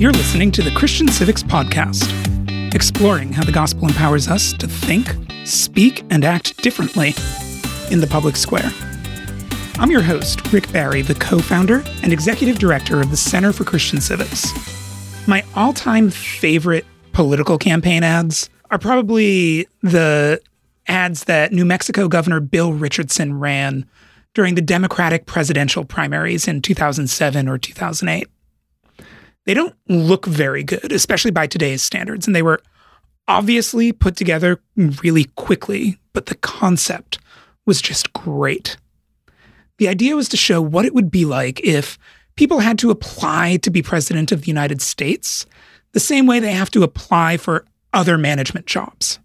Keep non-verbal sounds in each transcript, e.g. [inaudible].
You're listening to the Christian Civics Podcast, exploring how the gospel empowers us to think, speak, and act differently in the public square. I'm your host, Rick Barry, the co founder and executive director of the Center for Christian Civics. My all time favorite political campaign ads are probably the ads that New Mexico Governor Bill Richardson ran during the Democratic presidential primaries in 2007 or 2008 they don't look very good, especially by today's standards. And they were obviously put together really quickly, but the concept was just great. The idea was to show what it would be like if people had to apply to be president of the United States the same way they have to apply for other management jobs.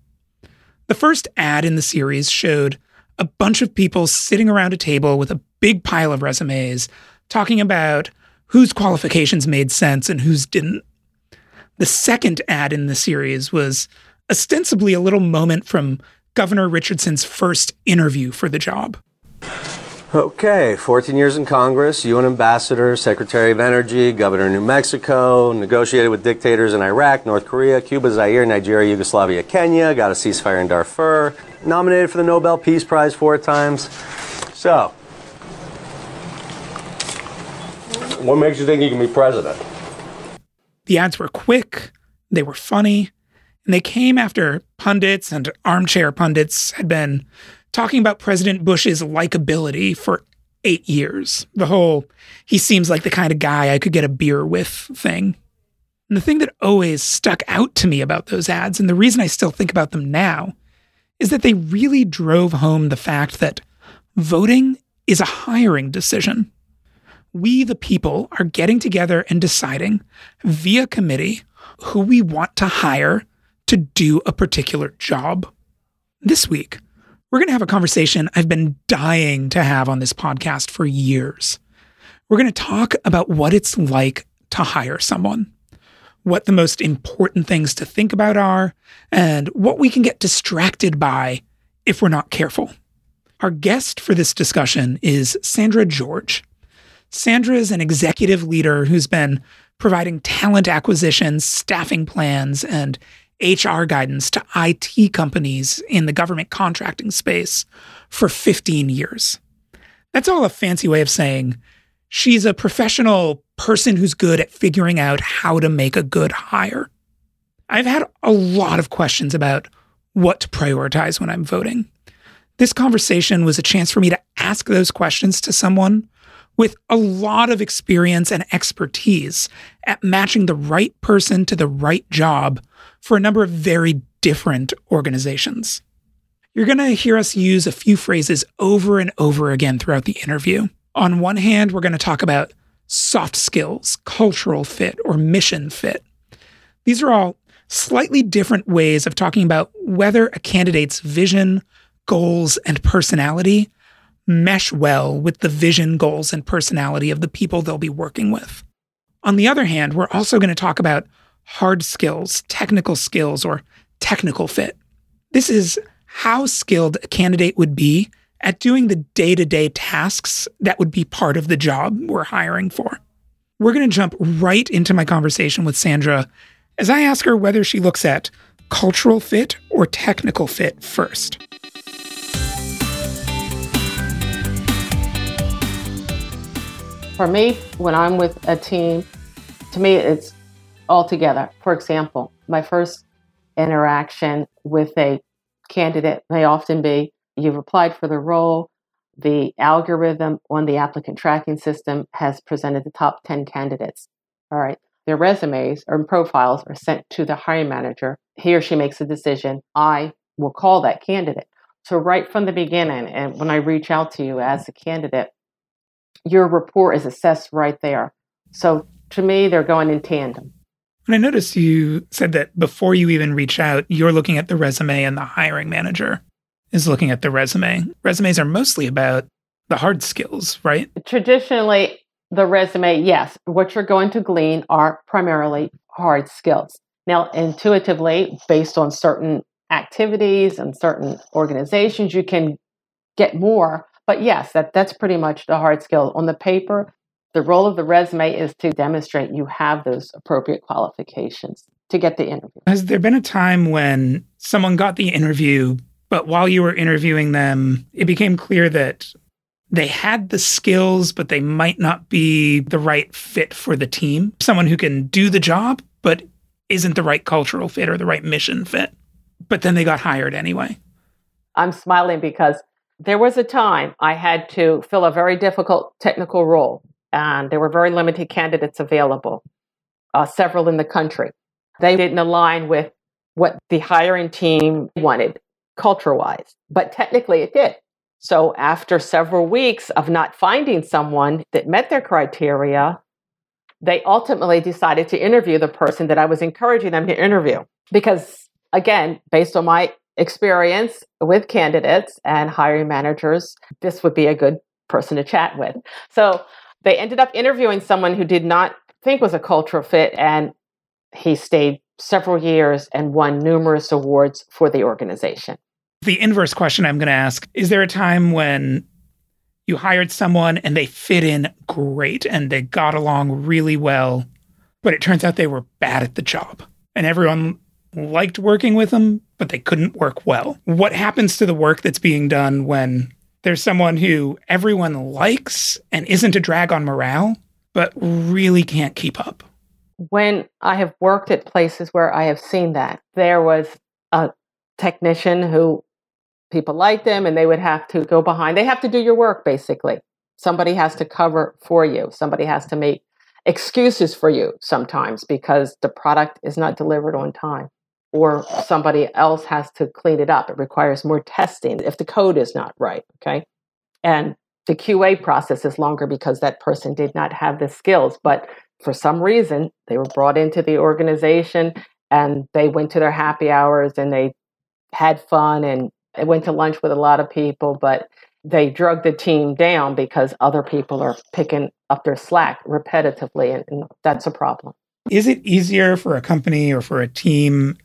The first ad in the series showed a bunch of people sitting around a table with a big pile of resumes talking about whose qualifications made sense and whose didn't. The second ad in the series was ostensibly a little moment from Governor Richardson's first interview for the job. Okay, 14 years in Congress, UN ambassador, Secretary of Energy, Governor of New Mexico, negotiated with dictators in Iraq, North Korea, Cuba, Zaire, Nigeria, Yugoslavia, Kenya, got a ceasefire in Darfur, nominated for the Nobel Peace Prize four times. So, What makes you think you can be president? The ads were quick, they were funny, and they came after pundits and armchair pundits had been talking about President Bush's likability for eight years. The whole, he seems like the kind of guy I could get a beer with thing. And the thing that always stuck out to me about those ads, and the reason I still think about them now, is that they really drove home the fact that voting is a hiring decision we, the people, are getting together and deciding via committee who we want to hire to do a particular job. This week, we're going to have a conversation I've been dying to have on this podcast for years. We're going to talk about what it's like to hire someone, what the most important things to think about are, and what we can get distracted by if we're not careful. Our guest for this discussion is Sandra George. Sandra is an executive leader who's been providing talent acquisition, staffing plans, and HR guidance to IT companies in the government contracting space for 15 years. That's all a fancy way of saying she's a professional person who's good at figuring out how to make a good hire. I've had a lot of questions about what to prioritize when I'm voting. This conversation was a chance for me to ask those questions to someone with a lot of experience and expertise at matching the right person to the right job for a number of very different organizations. You're going to hear us use a few phrases over and over again throughout the interview. On one hand, we're going to talk about soft skills, cultural fit, or mission fit. These are all slightly different ways of talking about whether a candidate's vision, goals, and personality mesh well with the vision, goals, and personality of the people they'll be working with. On the other hand, we're also going to talk about hard skills, technical skills, or technical fit. This is how skilled a candidate would be at doing the day to day tasks that would be part of the job we're hiring for. We're going to jump right into my conversation with Sandra as I ask her whether she looks at cultural fit or technical fit first. For me, when I'm with a team, to me, it's all together. For example, my first interaction with a candidate may often be you've applied for the role, the algorithm on the applicant tracking system has presented the top 10 candidates. All right. Their resumes or profiles are sent to the hiring manager. He or she makes a decision. I will call that candidate. So, right from the beginning, and when I reach out to you as a candidate, your report is assessed right there. So to me, they're going in tandem. And I noticed you said that before you even reach out, you're looking at the resume and the hiring manager is looking at the resume. Resumes are mostly about the hard skills, right? Traditionally, the resume, yes, what you're going to glean are primarily hard skills. Now, intuitively, based on certain activities and certain organizations, you can get more but yes, that, that's pretty much the hard skill. On the paper, The role of the resume is to demonstrate you have those appropriate qualifications to get the interview. Has there been a time when someone got the interview, but while you were interviewing them, it became clear that they had the skills, but they might not be the right fit for the team? Someone who can do the job, but isn't the right cultural fit or the right mission fit. But then they got hired anyway. I'm smiling because there was a time I had to fill a very difficult technical role, and there were very limited candidates available, uh, several in the country. They didn't align with what the hiring team wanted culture wise, but technically it did. So, after several weeks of not finding someone that met their criteria, they ultimately decided to interview the person that I was encouraging them to interview. Because, again, based on my experience with candidates and hiring managers, this would be a good person to chat with. So they ended up interviewing someone who did not think was a cultural fit, and he stayed several years and won numerous awards for the organization. The inverse question I'm going to ask is there a time when you hired someone and they fit in great and they got along really well, but it turns out they were bad at the job and everyone liked working with them, but they couldn't work well. What happens to the work that's being done when there's someone who everyone likes and isn't a drag on morale, but really can't keep up? When I have worked at places where I have seen that, there was a technician who people liked them and they would have to go behind. They have to do your work basically. Somebody has to cover for you. Somebody has to make excuses for you sometimes because the product is not delivered on time or somebody else has to clean it up. It requires more testing if the code is not right. Okay. And the QA process is longer because that person did not have the skills. But for some reason, they were brought into the organization and they went to their happy hours and they had fun and went to lunch with a lot of people. But they drug the team down because other people are picking up their slack repetitively. And, and that's a problem. Is it easier for a company or for a team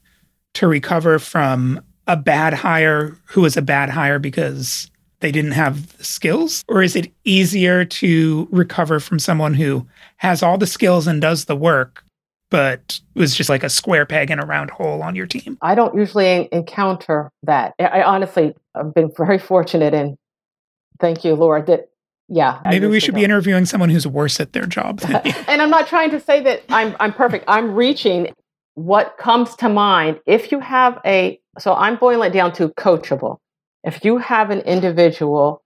to recover from a bad hire who was a bad hire because they didn't have the skills? Or is it easier to recover from someone who has all the skills and does the work, but was just like a square peg in a round hole on your team? I don't usually encounter that. I honestly, I've been [laughs] very fortunate and thank you, Lord, that yeah. Maybe we should be interviewing someone who's worse at their job. [laughs] and I'm not trying to say that I'm I'm perfect. I'm reaching what comes to mind if you have a so i'm boiling it down to coachable. If you have an individual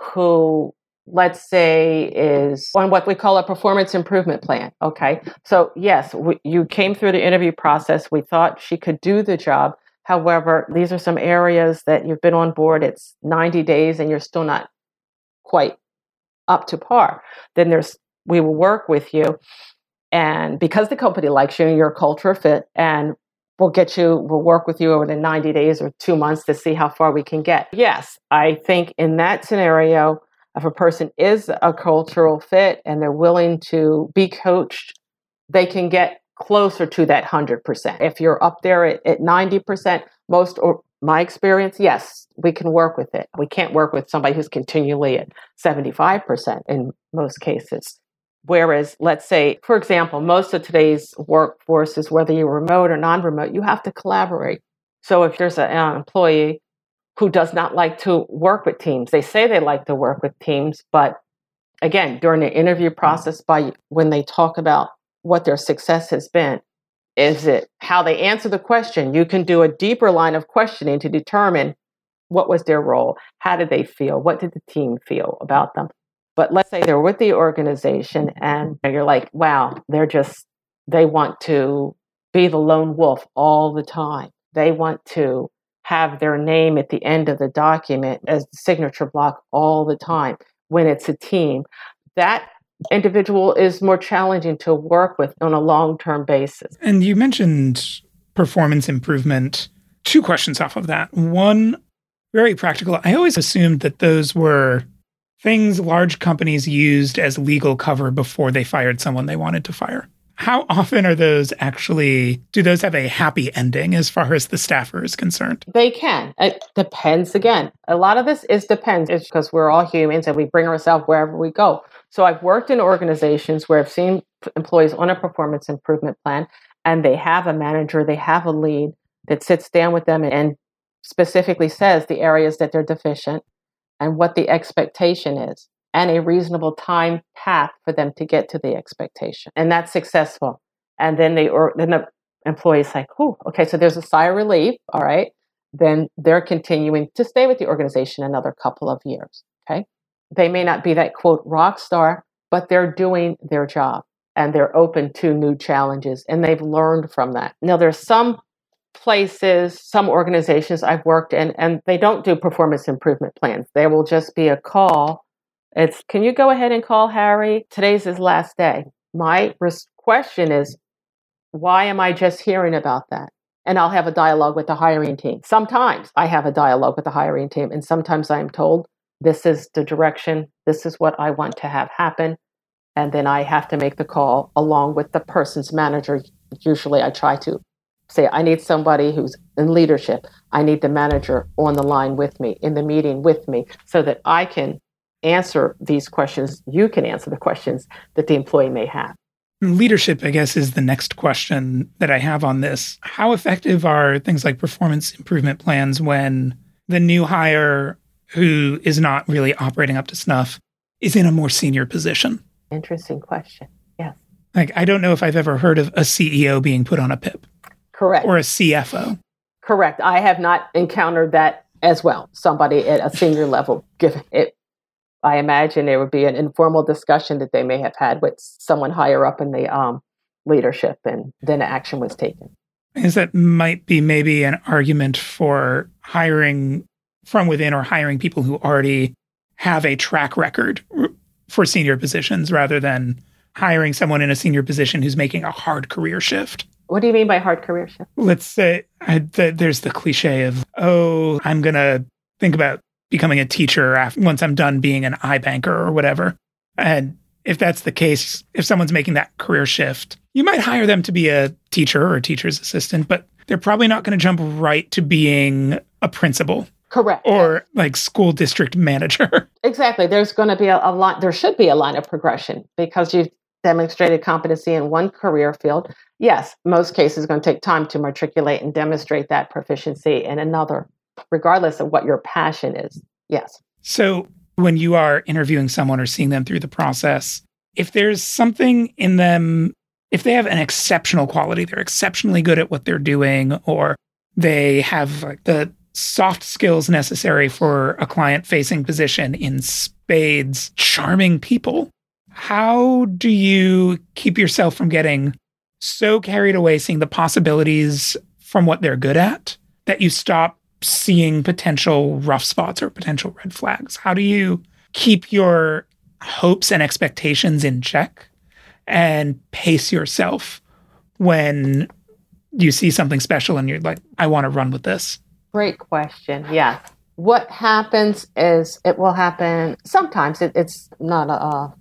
who let's say is on what we call a performance improvement plan okay? So yes we, you came through the interview process. We thought she could do the job. However these are some areas that you've been on board. It's 90 days and you're still not quite up to par. Then there's we will work with you and because the company likes you, you're a culture fit, and we'll get you, we'll work with you over the 90 days or two months to see how far we can get. Yes, I think in that scenario, if a person is a cultural fit and they're willing to be coached, they can get closer to that 100%. If you're up there at, at 90%, most or my experience, yes, we can work with it. We can't work with somebody who's continually at 75% in most cases. Whereas, let's say, for example, most of today's workforce is whether you're remote or non remote, you have to collaborate. So if there's an employee who does not like to work with teams, they say they like to work with teams, but again, during the interview hmm. process, by when they talk about what their success has been, is it how they answer the question? You can do a deeper line of questioning to determine what was their role, how did they feel, what did the team feel about them. But let's say they're with the organization and you're like, wow, they're just, they want to be the lone wolf all the time. They want to have their name at the end of the document as the signature block all the time when it's a team. That individual is more challenging to work with on a long term basis. And you mentioned performance improvement. Two questions off of that. One, very practical. I always assumed that those were things large companies used as legal cover before they fired someone they wanted to fire. How often are those actually, do those have a happy ending as far as the staffer is concerned? They can. It depends again. A lot of this is depends it's because we're all humans and we bring ourselves wherever we go. So I've worked in organizations where I've seen employees on a performance improvement plan and they have a manager, they have a lead that sits down with them and specifically says the areas that they're deficient and what the expectation is and a reasonable time path for them to get to the expectation. And that's successful. And then they or then the employee's like, oh, okay, so there's a sigh of relief. All right. Then they're continuing to stay with the organization another couple of years. Okay. They may not be that quote rock star, but they're doing their job and they're open to new challenges and they've learned from that. Now there's some places, some organizations I've worked in, and they don't do performance improvement plans. There will just be a call it's can you go ahead and call Harry? Today's his last day. My res- question is, why am I just hearing about that? And I'll have a dialogue with the hiring team. Sometimes I have a dialogue with the hiring team, and sometimes I'm told this is the direction, this is what I want to have happen. And then I have to make the call along with the person's manager. Usually I try to say, I need somebody who's in leadership. I need the manager on the line with me, in the meeting with me, so that I can answer these questions, you can answer the questions that the employee may have. Leadership, I guess, is the next question that I have on this. How effective are things like performance improvement plans when the new hire who is not really operating up to snuff is in a more senior position? Interesting question. Yes. Like, I don't know if I've ever heard of a CEO being put on a PIP. Correct. Or a CFO. Correct. I have not encountered that as well. Somebody at a senior level given it I imagine there would be an informal discussion that they may have had with someone higher up in the um, leadership, and then action was taken. Is that might be maybe an argument for hiring from within or hiring people who already have a track record for senior positions rather than hiring someone in a senior position who's making a hard career shift. What do you mean by hard career shift? Let's say I, the, there's the cliche of, oh, I'm going to think about becoming a teacher after, once I'm done being an iBanker or whatever. And if that's the case, if someone's making that career shift, you might hire them to be a teacher or a teacher's assistant, but they're probably not going to jump right to being a principal. Correct. Or like school district manager. [laughs] Exactly. There's going to be a, a line, there should be a line of progression because you've demonstrated competency in one career field. Yes, most cases going to take time to matriculate and demonstrate that proficiency in another regardless of what your passion is. Yes. So when you are interviewing someone or seeing them through the process, if there's something in them, if they have an exceptional quality, they're exceptionally good at what they're doing, or they have the soft skills necessary for a client facing position in spades, charming people. How do you keep yourself from getting so carried away seeing the possibilities from what they're good at that you stop seeing potential rough spots or potential red flags? How do you keep your hopes and expectations in check and pace yourself when you see something special and you're like, I want to run with this? Great question. Yeah. What happens is it will happen sometimes. It, it's not a,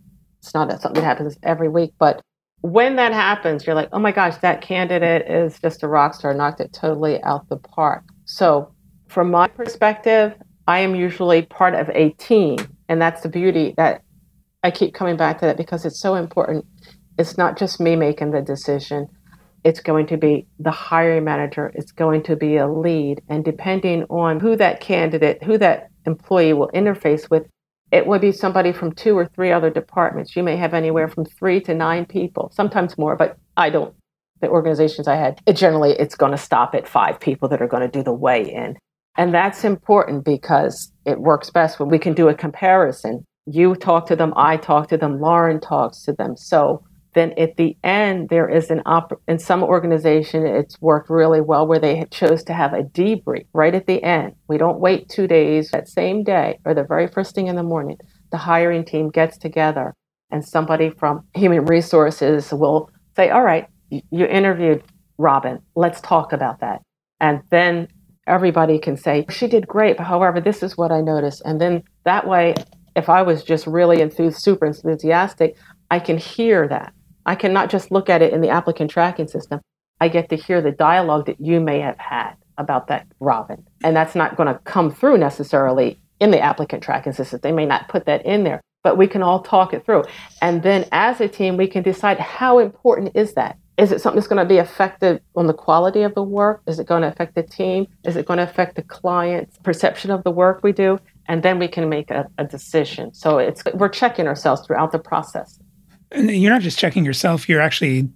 it's not something that happens every week, but when that happens, you're like, oh my gosh, that candidate is just a rock star, knocked it totally out the park. So from my perspective, I am usually part of a team. And that's the beauty that I keep coming back to that because it's so important. It's not just me making the decision, it's going to be the hiring manager, it's going to be a lead. And depending on who that candidate, who that employee will interface with, it would be somebody from two or three other departments. You may have anywhere from three to nine people, sometimes more, but I don't. The organizations I had, it generally it's going to stop at five people that are going to do the weigh in. And that's important because it works best when we can do a comparison. You talk to them, I talk to them, Lauren talks to them. So then at the end, there is an op in some organization, it's worked really well where they chose to have a debrief right at the end. We don't wait two days, that same day or the very first thing in the morning. The hiring team gets together and somebody from human resources will say, All right, you interviewed Robin, let's talk about that. And then everybody can say, she did great, but however, this is what I noticed. And then that way, if I was just really super enthusiastic, I can hear that. I cannot just look at it in the applicant tracking system. I get to hear the dialogue that you may have had about that Robin. And that's not going to come through necessarily in the applicant tracking system. They may not put that in there, but we can all talk it through. And then as a team, we can decide how important is that? Is it something that's going to be effective on the quality of the work? Is it going to affect the team? Is it going to affect the client's perception of the work we do? And then we can make a, a decision. So it's we're checking ourselves throughout the process. And you're not just checking yourself, you're actually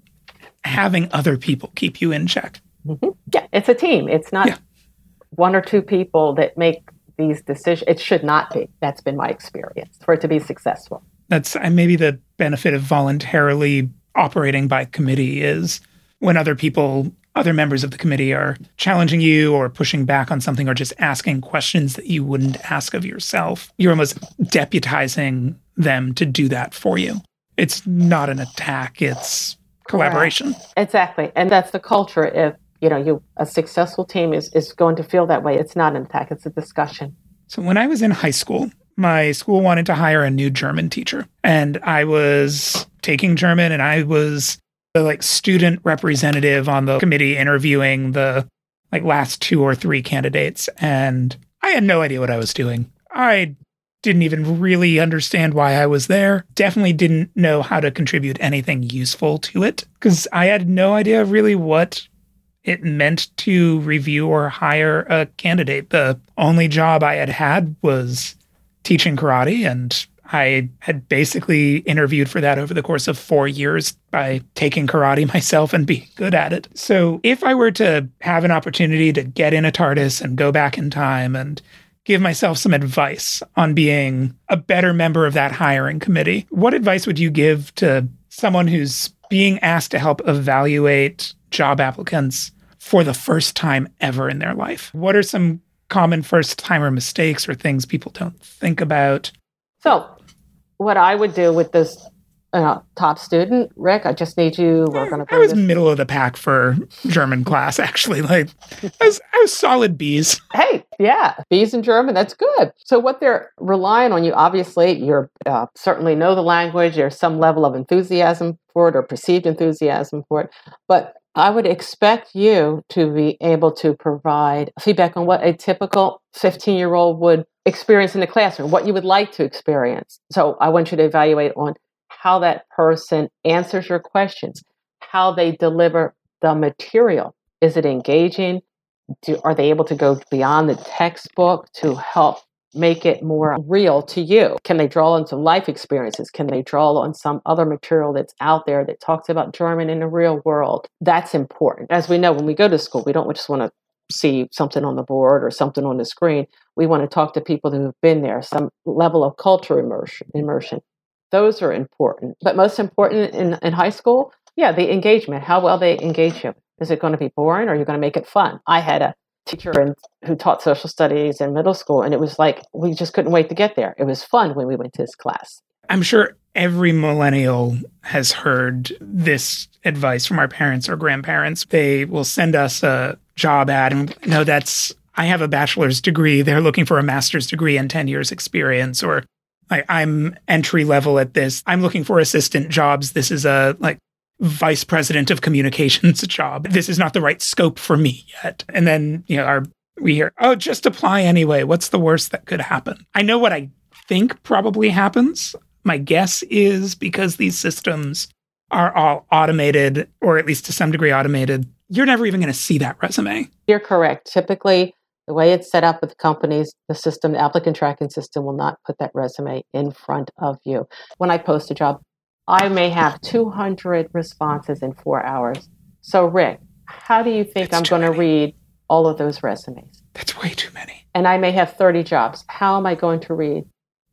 having other people keep you in check. Mm-hmm. Yeah, it's a team. It's not yeah. one or two people that make these decisions. It should not be. That's been my experience for it to be successful. That's maybe the benefit of voluntarily operating by committee is when other people, other members of the committee are challenging you or pushing back on something or just asking questions that you wouldn't ask of yourself. You're almost deputizing them to do that for you. It's not an attack, it's collaboration. Correct. Exactly. And that's the culture. If you know, you a successful team is, is going to feel that way. It's not an attack, it's a discussion. So when I was in high school, my school wanted to hire a new German teacher. And I was taking German and I was the like student representative on the committee interviewing the like last two or three candidates. And I had no idea what I was doing. I didn't even really understand why I was there. Definitely didn't know how to contribute anything useful to it because I had no idea really what it meant to review or hire a candidate. The only job I had had was teaching karate, and I had basically interviewed for that over the course of four years by taking karate [laughs] myself and being good at it. So, if I were to have an opportunity to get in a TARDIS and go back in time and give myself some advice on being a better member of that hiring committee, what advice would you give to someone who's being asked to help evaluate job applicants for the first time ever in their life. What are some common first timer mistakes or things people don't think about? So, what I would do with this uh, top student, Rick, I just need you. We're going to. I was this. middle of the pack for German class, actually. Like, I was, I was solid B's. Hey, yeah, B's in German. That's good. So, what they're relying on you, obviously, you uh, certainly know the language. There's some level of enthusiasm for it or perceived enthusiasm for it, but I would expect you to be able to provide feedback on what a typical 15 year old would experience in the classroom, what you would like to experience. So I want you to evaluate on how that person answers your questions, how they deliver the material. Is it engaging? Do, are they able to go beyond the textbook to help make it more real to you? Can they draw on some life experiences? Can they draw on some other material that's out there that talks about German in the real world? That's important. As we know, when we go to school, we don't just want to see something on the board or something on the screen. We want to talk to people who have been there, some level of culture immersion. immersion. Those are important. But most important in, in high school, yeah, the engagement, how well they engage you. Is it going to be boring or are you going to make it fun? I had a teacher and who taught social studies in middle school and it was like we just couldn't wait to get there. It was fun when we went to his class. I'm sure every millennial has heard this advice from our parents or grandparents. They will send us a job ad and no that's i have a bachelor's degree. They're looking for a master's degree and 10 years experience or like i'm entry level at this. I'm looking for assistant jobs. This is a like vice president of communications [laughs] job. This is not the right scope for me yet. And then, you know, our we hear, oh, just apply anyway. What's the worst that could happen? I know what I think probably happens. My guess is because these systems are all automated, or at least to some degree automated, you're never even going to see that resume. You're correct. Typically, the way it's set up with companies, the system, the applicant tracking system will not put that resume in front of you. When I post a job, I may have 200 responses in four hours. So, Rick, how do you think That's I'm going to read all of those resumes? That's way too many. And I may have 30 jobs. How am I going to read?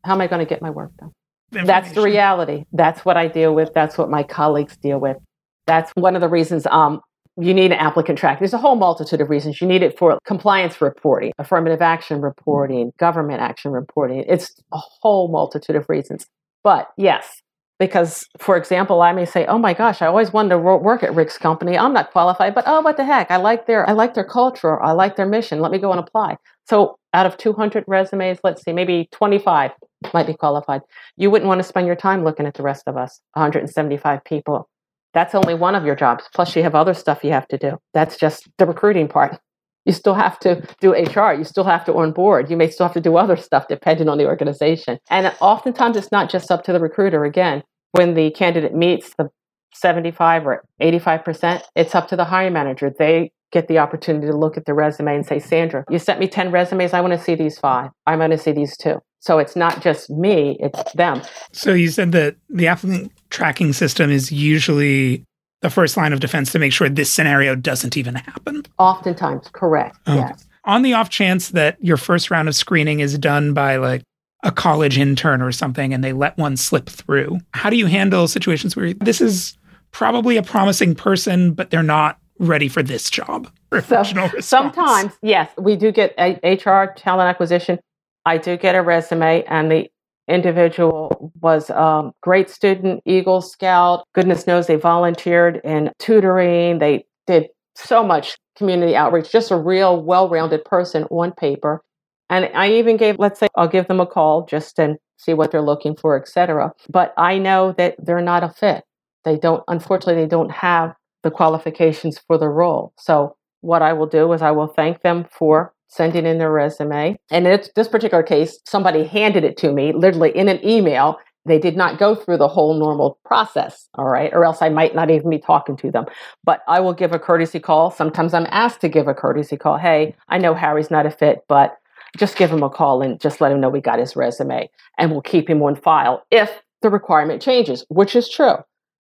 How am I going to get my work done? That's the reality. That's what I deal with. That's what my colleagues deal with. That's one of the reasons um, you need an applicant track. There's a whole multitude of reasons. You need it for compliance reporting, affirmative action reporting, government action reporting. It's a whole multitude of reasons. But yes, because for example i may say oh my gosh i always wanted to work at rick's company i'm not qualified but oh what the heck i like their i like their culture i like their mission let me go and apply so out of 200 resumes let's see maybe 25 might be qualified you wouldn't want to spend your time looking at the rest of us 175 people That's only one of your jobs. Plus, you have other stuff you have to do. That's just the recruiting part. You still have to do HR. You still have to onboard. You may still have to do other stuff depending on the organization. And oftentimes, it's not just up to the recruiter. Again, when the candidate meets the 75 or 85%, it's up to the hiring manager. They get the opportunity to look at the resume and say, Sandra, you sent me 10 resumes. I want to see these five. I want to see these two. So it's not just me, it's them. So you said that the applicant tracking system is usually the first line of defense to make sure this scenario doesn't even happen. Oftentimes, correct. Okay. Yes. On the off chance that your first round of screening is done by like a college intern or something and they let one slip through, how do you handle situations where this is probably a promising person, but they're not ready for this job. So sometimes, yes, we do get a HR talent acquisition. I do get a resume, and the individual was a um, great student, Eagle Scout. Goodness knows they volunteered in tutoring. They did so much community outreach, just a real well rounded person on paper. And I even gave, let's say, I'll give them a call just and see what they're looking for, etc. But I know that they're not a fit. They don't, unfortunately, they don't have the qualifications for the role. So what I will do is I will thank them for sending in their resume. And in this particular case, somebody handed it to me literally in an email. They did not go through the whole normal process, all right, or else I might not even be talking to them. But I will give a courtesy call. Sometimes I'm asked to give a courtesy call. Hey, I know Harry's not a fit, but just give him a call and just let him know we got his resume and we'll keep him on file if the requirement changes, which is true.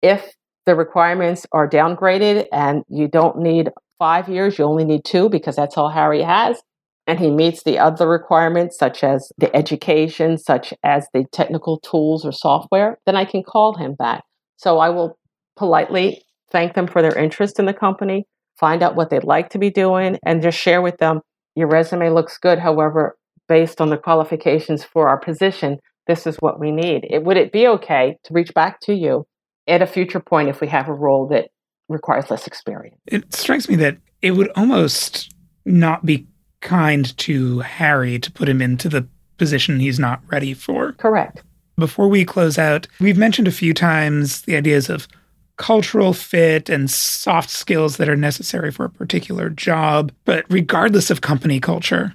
If the requirements are downgraded and you don't need five years, you only need two because that's all Harry has. And he meets the other requirements, such as the education, such as the technical tools or software, then I can call him back. So I will politely thank them for their interest in the company, find out what they'd like to be doing, and just share with them your resume looks good. However, based on the qualifications for our position, this is what we need. It, would it be okay to reach back to you at a future point if we have a role that requires less experience. It strikes me that it would almost not be kind to Harry to put him into the position he's not ready for. Correct. Before we close out, we've mentioned a few times the ideas of cultural fit and soft skills that are necessary for a particular job. But regardless of company culture,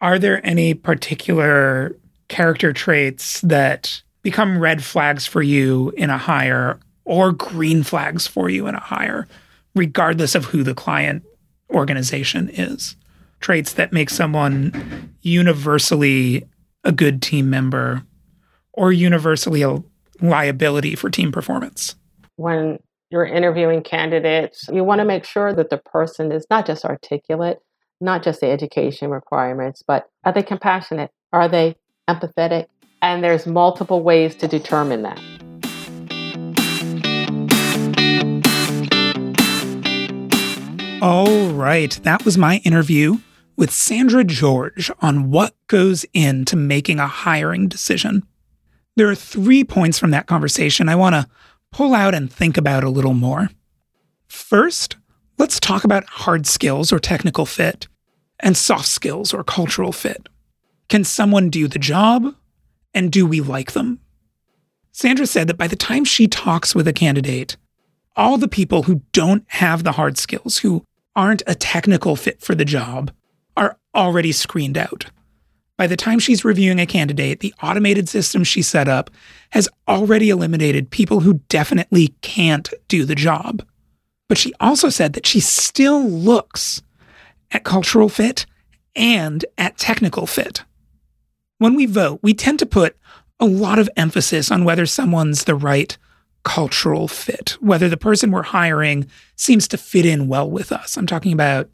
are there any particular character traits that become red flags for you in a hire or green flags for you in a hire, regardless of who the client organization is. Traits that make someone universally a good team member or universally a liability for team performance. When you're interviewing candidates, you want to make sure that the person is not just articulate, not just the education requirements, but are they compassionate? Are they empathetic? And there's multiple ways to determine that. All right, that was my interview with Sandra George on what goes into making a hiring decision. There are three points from that conversation I want to pull out and think about a little more. First, let's talk about hard skills or technical fit and soft skills or cultural fit. Can someone do the job and do we like them? Sandra said that by the time she talks with a candidate, all the people who don't have the hard skills, who aren't a technical fit for the job, are already screened out. By the time she's reviewing a candidate, the automated system she set up has already eliminated people who definitely can't do the job. But she also said that she still looks at cultural fit and at technical fit. When we vote, we tend to put a lot of emphasis on whether someone's the right cultural fit, whether the person we're hiring seems to fit in well with us. I'm talking about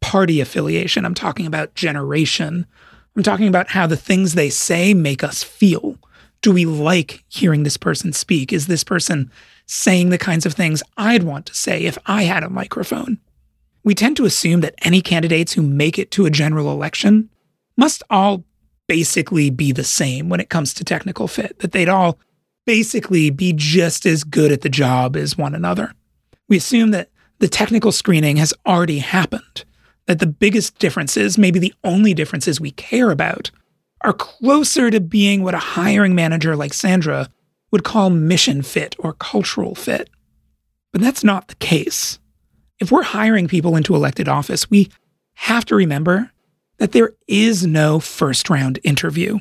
party affiliation, I'm talking about generation, I'm talking about how the things they say make us feel. Do we like hearing this person speak? Is this person saying the kinds of things I'd want to say if I had a microphone? We tend to assume that any candidates who make it to a general election must all basically be the same when it comes to technical fit, that they'd all basically be just as good at the job as one another. We assume that the technical screening has already happened, that the biggest differences, maybe the only differences we care about, are closer to being what a hiring manager like Sandra would call mission fit or cultural fit. But that's not the case. If we're hiring people into elected office, we have to remember that there is no first round interview.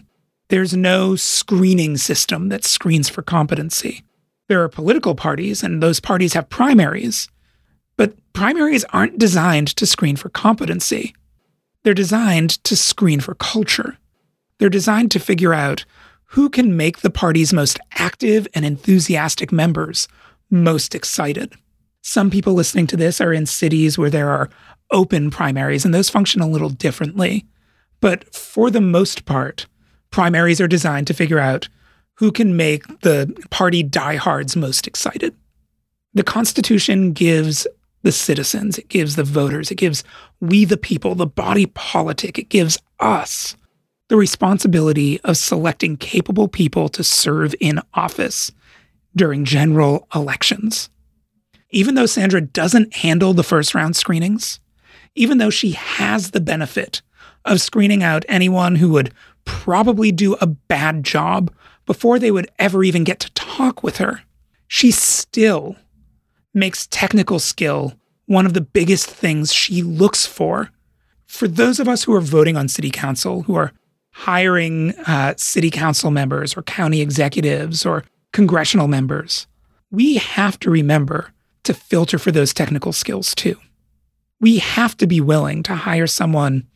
There's no screening system that screens for competency. There are political parties, and those parties have primaries, but primaries aren't designed to screen for competency. They're designed to screen for culture. They're designed to figure out who can make the party's most active and enthusiastic members most excited. Some people listening to this are in cities where there are open primaries, and those function a little differently. But for the most part, primaries are designed to figure out who can make the party diehards most excited. The Constitution gives the citizens, it gives the voters, it gives we the people, the body politic, it gives us the responsibility of selecting capable people to serve in office during general elections. Even though Sandra doesn't handle the first round screenings, even though she has the benefit of screening out anyone who would probably do a bad job before they would ever even get to talk with her, she still makes technical skill one of the biggest things she looks for. For those of us who are voting on city council, who are hiring uh, city council members or county executives or congressional members, we have to remember to filter for those technical skills too. We have to be willing to hire someone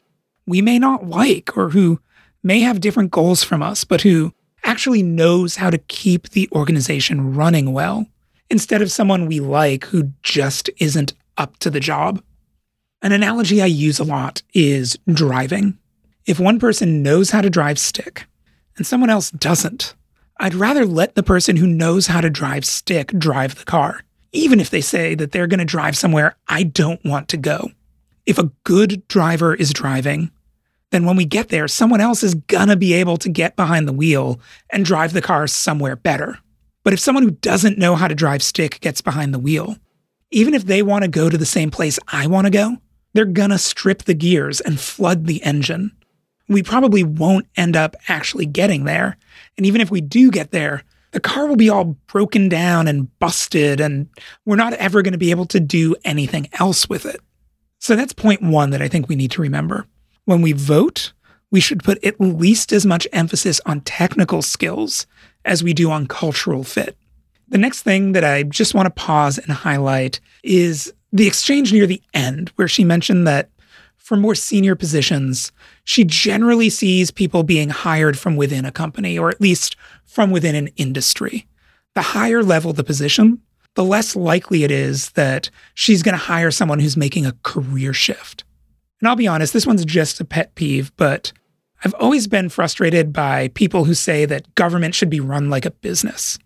we may not like or who may have different goals from us, but who actually knows how to keep the organization running well instead of someone we like who just isn't up to the job. An analogy I use a lot is driving. If one person knows how to drive stick and someone else doesn't, I'd rather let the person who knows how to drive stick drive the car, even if they say that they're going to drive somewhere I don't want to go. If a good driver is driving, then when we get there, someone else is gonna be able to get behind the wheel and drive the car somewhere better. But if someone who doesn't know how to drive stick gets behind the wheel, even if they wanna go to the same place I wanna go, they're gonna strip the gears and flood the engine. We probably won't end up actually getting there. And even if we do get there, the car will be all broken down and busted, and we're not ever going to be able to do anything else with it. So that's point one that I think we need to remember when we vote, we should put at least as much emphasis on technical skills as we do on cultural fit. The next thing that I just want to pause and highlight is the exchange near the end, where she mentioned that for more senior positions, she generally sees people being hired from within a company, or at least from within an industry. The higher level the position, the less likely it is that she's going to hire someone who's making a career shift. And I'll be honest, this one's just a pet peeve, but I've always been frustrated by people who say that government should be run like a business.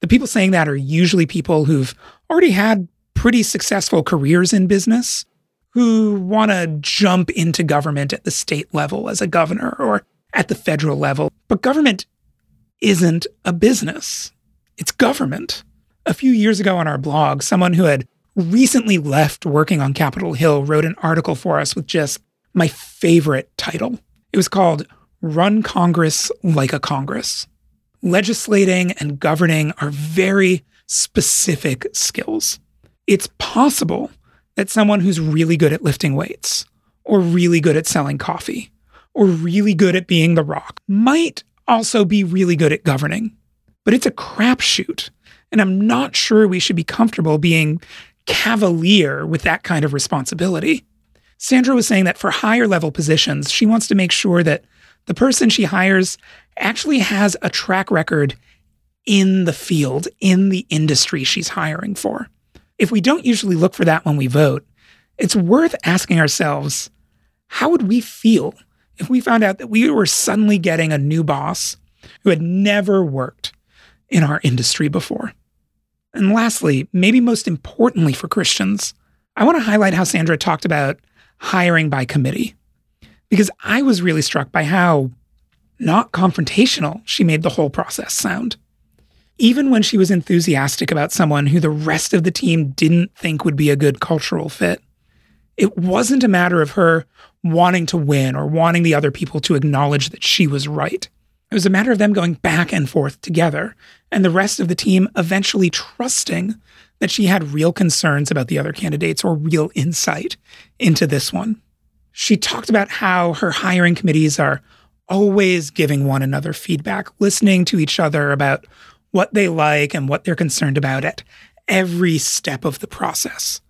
The people saying that are usually people who've already had pretty successful careers in business who want to jump into government at the state level as a governor or at the federal level. But government isn't a business, it's government. A few years ago on our blog, someone who had recently left working on Capitol Hill wrote an article for us with just my favorite title. It was called Run Congress Like a Congress. Legislating and governing are very specific skills. It's possible that someone who's really good at lifting weights, or really good at selling coffee, or really good at being the rock might also be really good at governing. But it's a crapshoot. And I'm not sure we should be comfortable being cavalier with that kind of responsibility. Sandra was saying that for higher level positions, she wants to make sure that the person she hires actually has a track record in the field, in the industry she's hiring for. If we don't usually look for that when we vote, it's worth asking ourselves how would we feel if we found out that we were suddenly getting a new boss who had never worked in our industry before? And lastly, maybe most importantly for Christians, I want to highlight how Sandra talked about hiring by committee, because I was really struck by how not confrontational she made the whole process sound. Even when she was enthusiastic about someone who the rest of the team didn't think would be a good cultural fit, it wasn't a matter of her wanting to win or wanting the other people to acknowledge that she was right. It was a matter of them going back and forth together and the rest of the team eventually trusting that she had real concerns about the other candidates or real insight into this one. She talked about how her hiring committees are always giving one another feedback, listening to each other about what they like and what they're concerned about at every step of the process.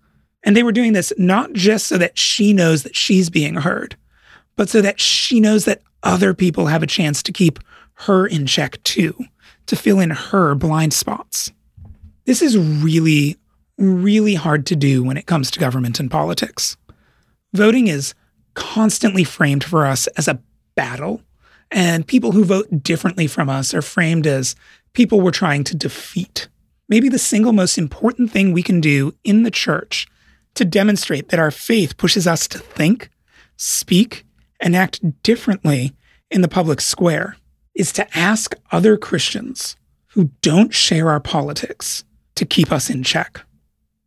And they were doing this not just so that she knows that she's being heard, but so that she knows that other people have a chance to keep her in check too, to fill in her blind spots. This is really, really hard to do when it comes to government and politics. Voting is constantly framed for us as a battle, and people who vote differently from us are framed as people we're trying to defeat. Maybe the single most important thing we can do in the church to demonstrate that our faith pushes us to think, speak, and act differently in the public square is to ask other Christians who don't share our politics to keep us in check.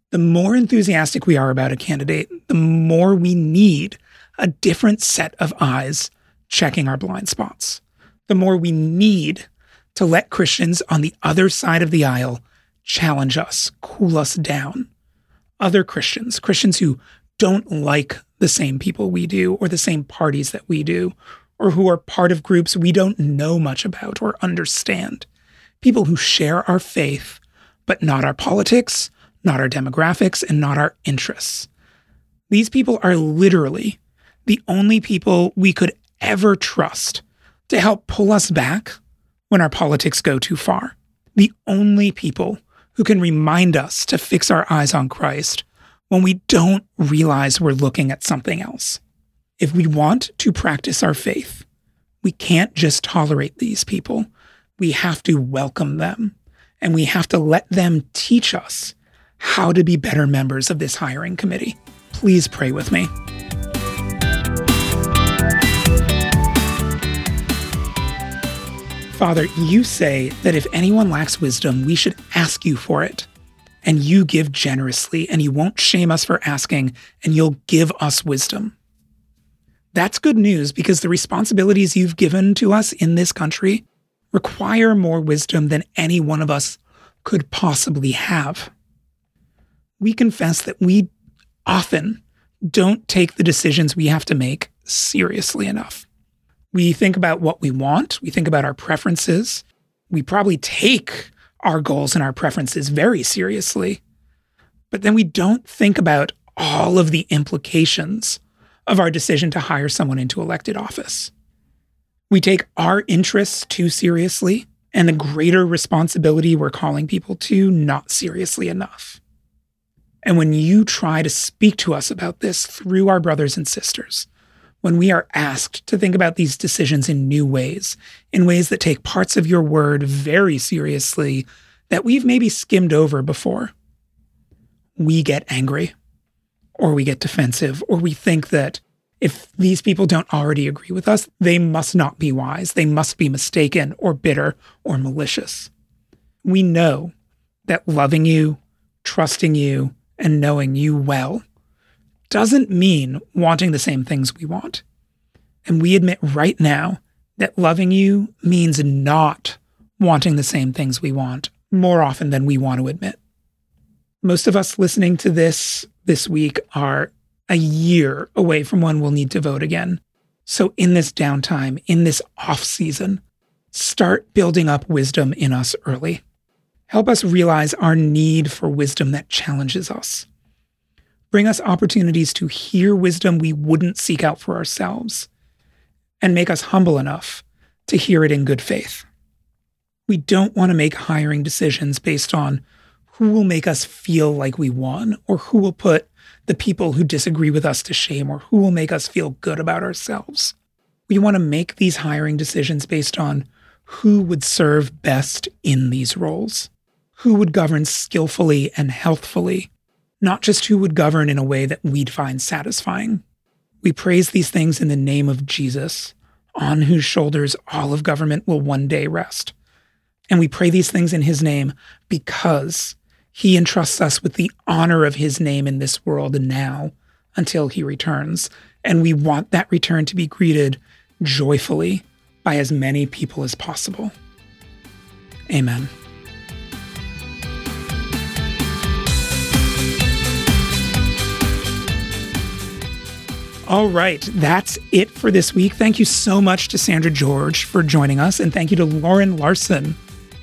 The more enthusiastic we are about a candidate, the more we need a different set of eyes checking our blind spots. The more we need to let Christians on the other side of the aisle challenge us, cool us down. Other Christians, Christians who don't like the same people we do or the same parties that we do, or who are part of groups we don't know much about or understand. People who share our faith, but not our politics, not our demographics, and not our interests. These people are literally the only people we could ever trust to help pull us back when our politics go too far. The only people who can remind us to fix our eyes on Christ when we don't realize we're looking at something else. If we want to practice our faith, we can't just tolerate these people. We have to welcome them and we have to let them teach us how to be better members of this hiring committee. Please pray with me. Father, you say that if anyone lacks wisdom, we should ask you for it. And you give generously, and you won't shame us for asking, and you'll give us wisdom. That's good news because the responsibilities you've given to us in this country require more wisdom than any one of us could possibly have. We confess that we often don't take the decisions we have to make seriously enough. We think about what we want, we think about our preferences. We probably take our goals and our preferences very seriously. But then we don't think about all of the implications of our decision to hire someone into elected office. We take our interests too seriously and the greater responsibility we're calling people to not seriously enough. And when you try to speak to us about this through our brothers and sisters, when we are asked to think about these decisions in new ways, in ways that take parts of your word very seriously that we've maybe skimmed over before, we get angry or we get defensive or we think that if these people don't already agree with us, they must not be wise. They must be mistaken or bitter or malicious. We know that loving you, trusting you, and knowing you well doesn't mean wanting the same things we want. And we admit right now that loving you means not wanting the same things we want more often than we want to admit. Most of us listening to this this week are a year away from when we'll need to vote again. So in this downtime, in this off season, start building up wisdom in us early. Help us realize our need for wisdom that challenges us bring us opportunities to hear wisdom we wouldn't seek out for ourselves, and make us humble enough to hear it in good faith. We don't want to make hiring decisions based on who will make us feel like we won, or who will put the people who disagree with us to shame, or who will make us feel good about ourselves. We want to make these hiring decisions based on who would serve best in these roles, who would govern skillfully and healthfully, not just who would govern in a way that we'd find satisfying. We praise these things in the name of Jesus, on whose shoulders all of government will one day rest. And we pray these things in his name because he entrusts us with the honor of his name in this world and now until he returns. And we want that return to be greeted joyfully by as many people as possible. Amen. All right, that's it for this week. Thank you so much to Sandra George for joining us, and thank you to Lauren Larson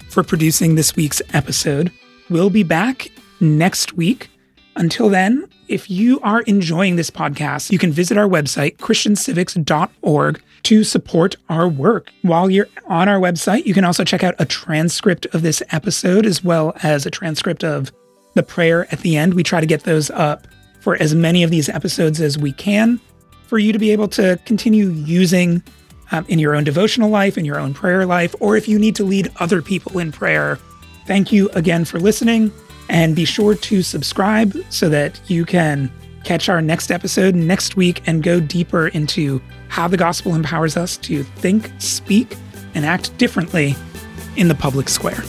for producing this week's episode. We'll be back next week. Until then, if you are enjoying this podcast, you can visit our website, christiancivics.org, to support our work. While you're on our website, you can also check out a transcript of this episode as well as a transcript of the prayer at the end. We try to get those up for as many of these episodes as we can for you to be able to continue using um, in your own devotional life, in your own prayer life, or if you need to lead other people in prayer. Thank you again for listening, and be sure to subscribe so that you can catch our next episode next week and go deeper into how the gospel empowers us to think, speak, and act differently in the public square.